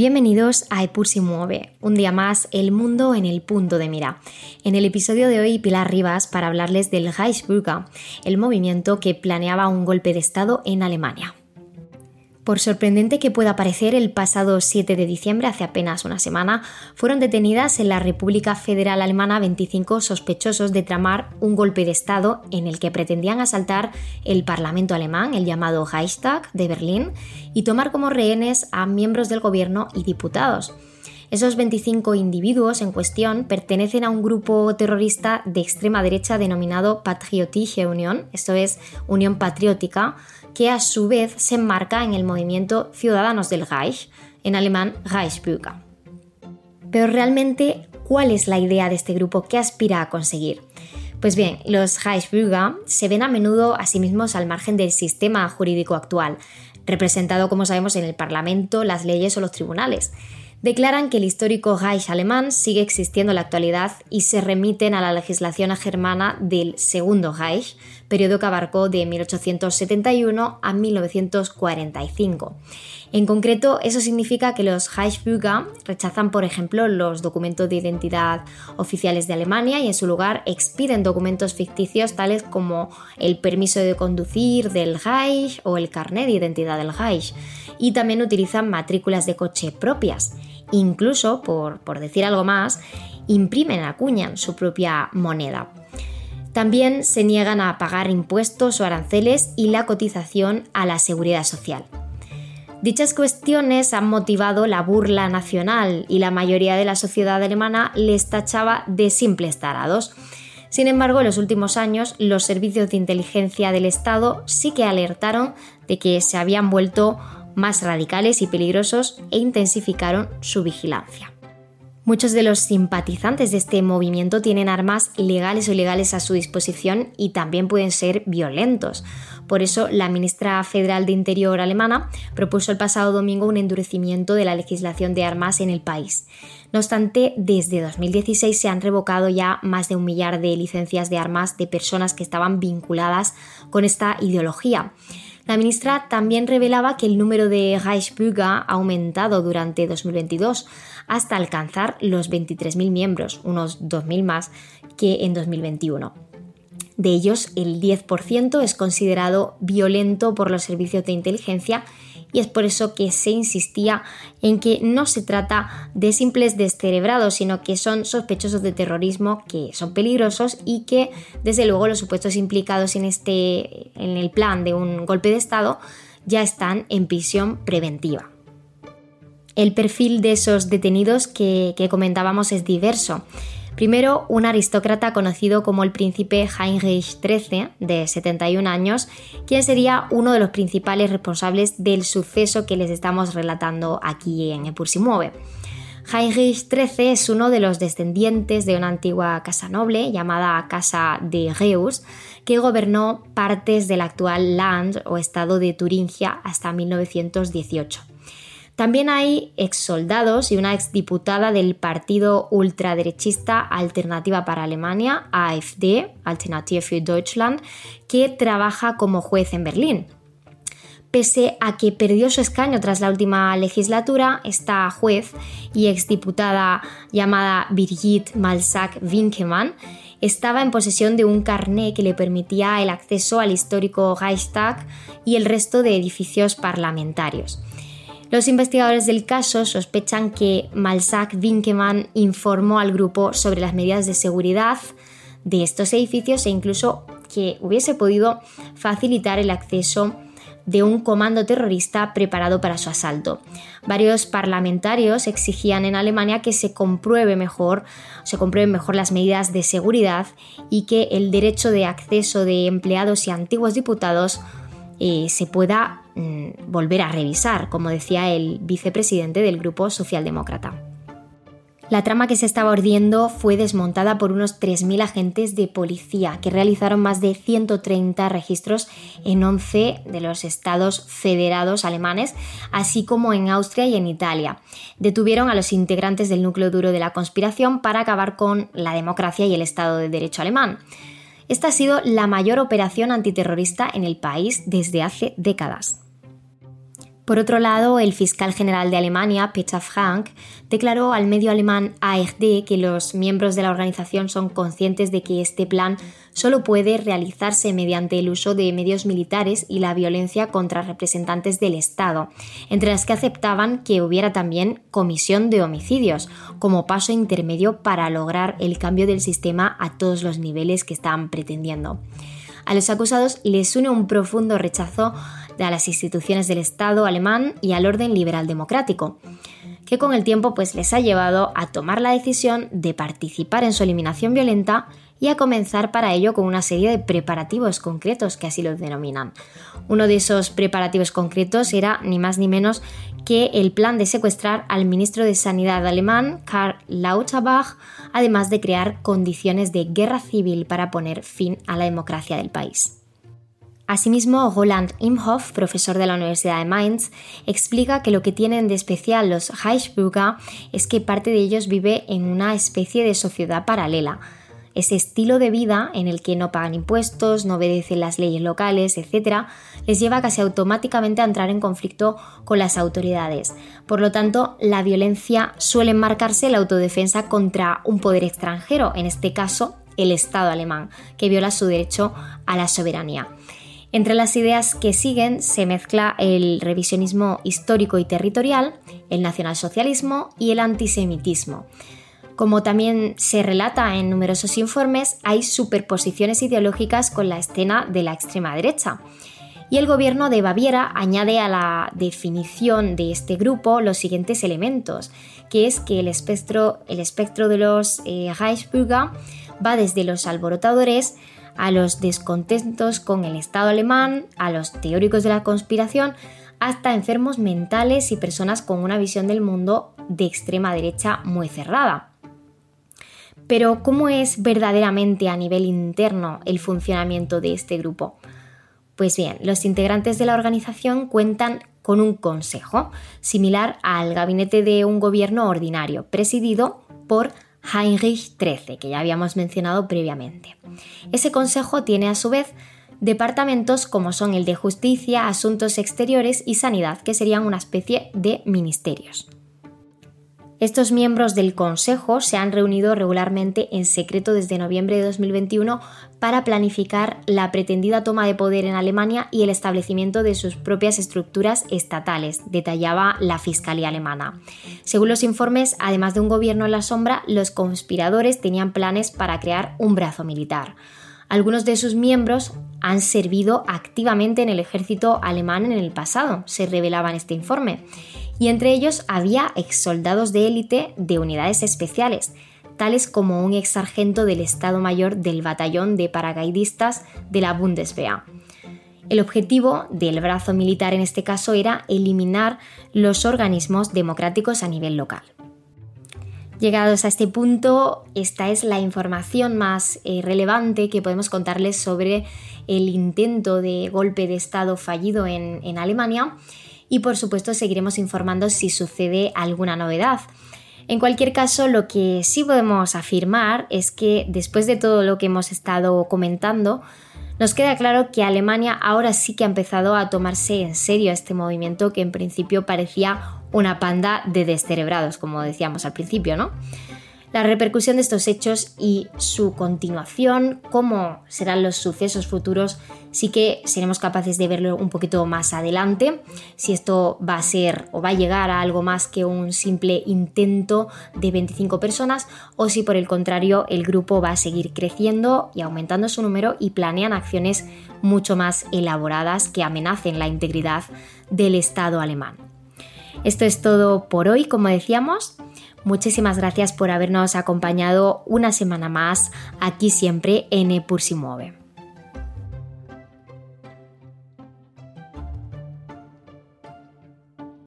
Bienvenidos a Epur si mueve, un día más el mundo en el punto de mira. En el episodio de hoy Pilar Rivas para hablarles del Reichsbürger, el movimiento que planeaba un golpe de Estado en Alemania. Por sorprendente que pueda parecer, el pasado 7 de diciembre, hace apenas una semana, fueron detenidas en la República Federal Alemana 25 sospechosos de tramar un golpe de Estado en el que pretendían asaltar el Parlamento alemán, el llamado Reichstag de Berlín, y tomar como rehenes a miembros del gobierno y diputados. Esos 25 individuos en cuestión pertenecen a un grupo terrorista de extrema derecha denominado Patriotische Union, esto es Unión Patriótica, que a su vez se enmarca en el movimiento Ciudadanos del Reich, en alemán Reichsbürger. Pero realmente, ¿cuál es la idea de este grupo? ¿Qué aspira a conseguir? Pues bien, los Reichsbürger se ven a menudo a sí mismos al margen del sistema jurídico actual, representado como sabemos en el Parlamento, las leyes o los tribunales declaran que el histórico Reich alemán sigue existiendo en la actualidad y se remiten a la legislación germana del Segundo Reich, periodo que abarcó de 1871 a 1945. En concreto, eso significa que los Reichsbürger rechazan, por ejemplo, los documentos de identidad oficiales de Alemania y en su lugar expiden documentos ficticios tales como el permiso de conducir del Reich o el carnet de identidad del Reich. Y también utilizan matrículas de coche propias. Incluso, por, por decir algo más, imprimen, acuñan su propia moneda. También se niegan a pagar impuestos o aranceles y la cotización a la seguridad social. Dichas cuestiones han motivado la burla nacional y la mayoría de la sociedad alemana les tachaba de simples tarados. Sin embargo, en los últimos años, los servicios de inteligencia del Estado sí que alertaron de que se habían vuelto más radicales y peligrosos e intensificaron su vigilancia. Muchos de los simpatizantes de este movimiento tienen armas legales o ilegales a su disposición y también pueden ser violentos. Por eso, la ministra federal de Interior alemana propuso el pasado domingo un endurecimiento de la legislación de armas en el país. No obstante, desde 2016 se han revocado ya más de un millar de licencias de armas de personas que estaban vinculadas con esta ideología. La ministra también revelaba que el número de Reichsbürger ha aumentado durante 2022 hasta alcanzar los 23.000 miembros, unos 2.000 más que en 2021. De ellos, el 10% es considerado violento por los servicios de inteligencia y es por eso que se insistía en que no se trata de simples descerebrados, sino que son sospechosos de terrorismo, que son peligrosos y que, desde luego, los supuestos implicados en, este, en el plan de un golpe de Estado ya están en prisión preventiva. El perfil de esos detenidos que, que comentábamos es diverso. Primero, un aristócrata conocido como el príncipe Heinrich XIII, de 71 años, quien sería uno de los principales responsables del suceso que les estamos relatando aquí en Epur mueve. Heinrich XIII es uno de los descendientes de una antigua casa noble llamada Casa de Reus, que gobernó partes del actual Land o estado de Turingia hasta 1918. También hay ex soldados y una exdiputada del partido ultraderechista Alternativa para Alemania, AfD, Alternative für Deutschland, que trabaja como juez en Berlín. Pese a que perdió su escaño tras la última legislatura, esta juez y exdiputada llamada Birgit Malsack-Winkemann estaba en posesión de un carné que le permitía el acceso al histórico Reichstag y el resto de edificios parlamentarios. Los investigadores del caso sospechan que Malsack Winkemann informó al grupo sobre las medidas de seguridad de estos edificios e incluso que hubiese podido facilitar el acceso de un comando terrorista preparado para su asalto. Varios parlamentarios exigían en Alemania que se compruebe mejor, se comprueben mejor las medidas de seguridad y que el derecho de acceso de empleados y antiguos diputados eh, se pueda mm, volver a revisar, como decía el vicepresidente del Grupo Socialdemócrata. La trama que se estaba ordiendo fue desmontada por unos 3.000 agentes de policía que realizaron más de 130 registros en 11 de los estados federados alemanes, así como en Austria y en Italia. Detuvieron a los integrantes del núcleo duro de la conspiración para acabar con la democracia y el Estado de Derecho alemán. Esta ha sido la mayor operación antiterrorista en el país desde hace décadas. Por otro lado, el fiscal general de Alemania, Peter Frank, declaró al medio alemán ARD que los miembros de la organización son conscientes de que este plan solo puede realizarse mediante el uso de medios militares y la violencia contra representantes del Estado, entre las que aceptaban que hubiera también comisión de homicidios, como paso intermedio para lograr el cambio del sistema a todos los niveles que estaban pretendiendo. A los acusados les une un profundo rechazo a las instituciones del Estado alemán y al orden liberal democrático, que con el tiempo pues, les ha llevado a tomar la decisión de participar en su eliminación violenta y a comenzar para ello con una serie de preparativos concretos que así lo denominan. Uno de esos preparativos concretos era ni más ni menos que el plan de secuestrar al ministro de Sanidad alemán, Karl Lauterbach, además de crear condiciones de guerra civil para poner fin a la democracia del país. Asimismo, Roland Imhoff, profesor de la Universidad de Mainz, explica que lo que tienen de especial los Reichsbürger es que parte de ellos vive en una especie de sociedad paralela. Ese estilo de vida en el que no pagan impuestos, no obedecen las leyes locales, etc., les lleva casi automáticamente a entrar en conflicto con las autoridades. Por lo tanto, la violencia suele marcarse la autodefensa contra un poder extranjero, en este caso el Estado alemán, que viola su derecho a la soberanía. Entre las ideas que siguen se mezcla el revisionismo histórico y territorial, el nacionalsocialismo y el antisemitismo. Como también se relata en numerosos informes, hay superposiciones ideológicas con la escena de la extrema derecha. Y el gobierno de Baviera añade a la definición de este grupo los siguientes elementos, que es que el espectro, de los eh, Reichsbürger va desde los alborotadores a los descontentos con el Estado alemán, a los teóricos de la conspiración, hasta enfermos mentales y personas con una visión del mundo de extrema derecha muy cerrada. Pero ¿cómo es verdaderamente a nivel interno el funcionamiento de este grupo? Pues bien, los integrantes de la organización cuentan con un consejo, similar al gabinete de un gobierno ordinario, presidido por Heinrich XIII, que ya habíamos mencionado previamente. Ese consejo tiene a su vez departamentos como son el de Justicia, Asuntos Exteriores y Sanidad, que serían una especie de ministerios. Estos miembros del Consejo se han reunido regularmente en secreto desde noviembre de 2021 para planificar la pretendida toma de poder en Alemania y el establecimiento de sus propias estructuras estatales, detallaba la Fiscalía alemana. Según los informes, además de un gobierno en la sombra, los conspiradores tenían planes para crear un brazo militar. Algunos de sus miembros han servido activamente en el ejército alemán en el pasado, se revelaba en este informe y entre ellos había ex soldados de élite de unidades especiales, tales como un ex sargento del Estado Mayor del Batallón de Paracaidistas de la Bundeswehr. El objetivo del brazo militar en este caso era eliminar los organismos democráticos a nivel local. Llegados a este punto, esta es la información más eh, relevante que podemos contarles sobre el intento de golpe de Estado fallido en Alemania y por supuesto seguiremos informando si sucede alguna novedad. En cualquier caso, lo que sí podemos afirmar es que después de todo lo que hemos estado comentando, nos queda claro que Alemania ahora sí que ha empezado a tomarse en serio este movimiento que en principio parecía una panda de descerebrados, como decíamos al principio, ¿no? La repercusión de estos hechos y su continuación, cómo serán los sucesos futuros, sí que seremos capaces de verlo un poquito más adelante, si esto va a ser o va a llegar a algo más que un simple intento de 25 personas o si por el contrario el grupo va a seguir creciendo y aumentando su número y planean acciones mucho más elaboradas que amenacen la integridad del Estado alemán. Esto es todo por hoy, como decíamos. Muchísimas gracias por habernos acompañado una semana más aquí siempre en E Mueve.